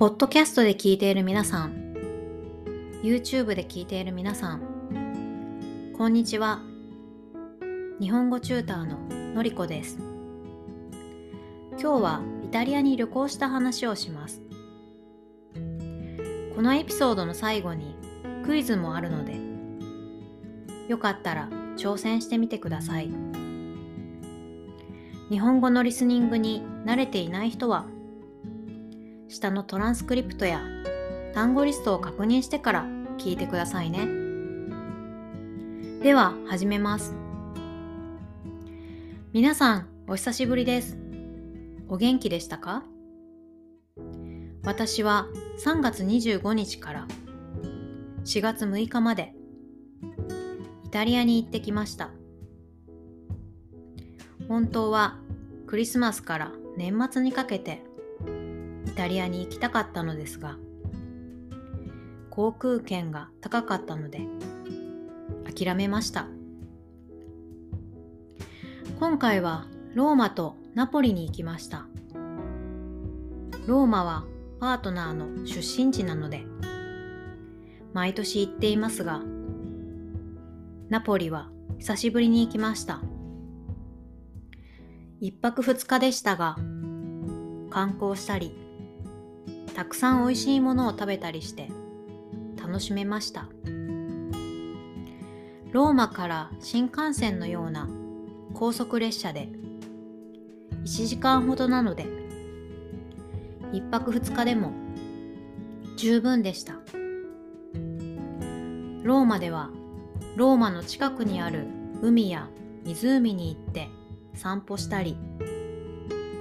ポッドキャストで聞いている皆さん、YouTube で聞いている皆さん、こんにちは。日本語チューターののりこです。今日はイタリアに旅行した話をします。このエピソードの最後にクイズもあるので、よかったら挑戦してみてください。日本語のリスニングに慣れていない人は下のトランスクリプトや単語リストを確認してから聞いてくださいね。では始めます。皆さんお久しぶりです。お元気でしたか？私は3月25日から4月6日までイタリアに行ってきました。本当はクリスマスから年末にかけてイタリアに行きたかったのですが航空券が高かったので諦めました。今回はローマとナポリに行きました。ローマはパートナーの出身地なので毎年行っていますがナポリは久しぶりに行きました。一泊二日でしたが観光したりたくさん美味しいものを食べたりして楽しめました。ローマから新幹線のような高速列車で1時間ほどなので1泊2日でも十分でした。ローマではローマの近くにある海や湖に行って散歩したり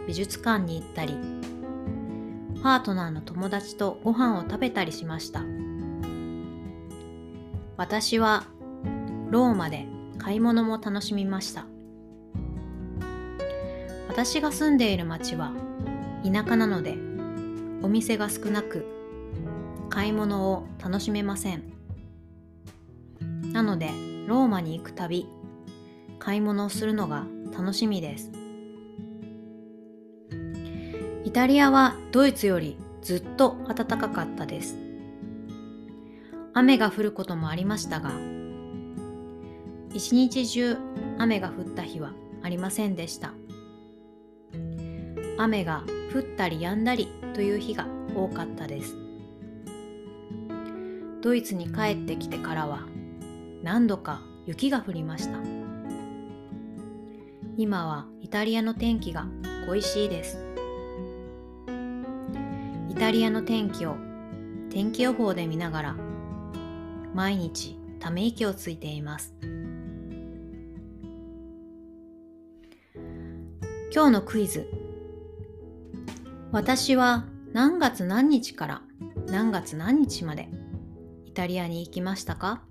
美術館に行ったりパートナーの友達とご飯を食べたりしました。私はローマで買い物も楽しみました。私が住んでいる町は田舎なのでお店が少なく買い物を楽しめません。なのでローマに行くたび買い物をするのが楽しみです。イタリアはドイツよりずっと暖かかったです。雨が降ることもありましたが、一日中雨が降った日はありませんでした。雨が降ったり止んだりという日が多かったです。ドイツに帰ってきてからは何度か雪が降りました。今はイタリアの天気が恋しいです。タリアの天気を天気予報で見ながら毎日ため息をついています。今日のクイズ。私は何月何日から何月何日までイタリアに行きましたか？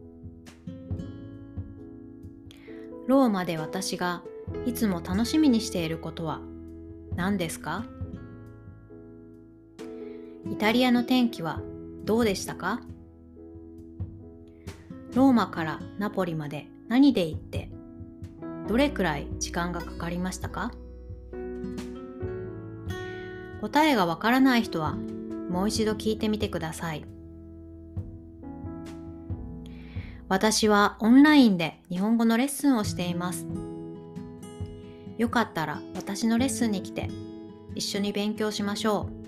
ローマで私がいつも楽しみにしていることは何ですか？イタリアの天気はどうでしたか？ローマからナポリまで何で行ってどれくらい時間がかかりましたか？答えがわからない人はもう一度聞いてみてください。私はオンラインで日本語のレッスンをしています。よかったら私のレッスンに来て一緒に勉強しましょう。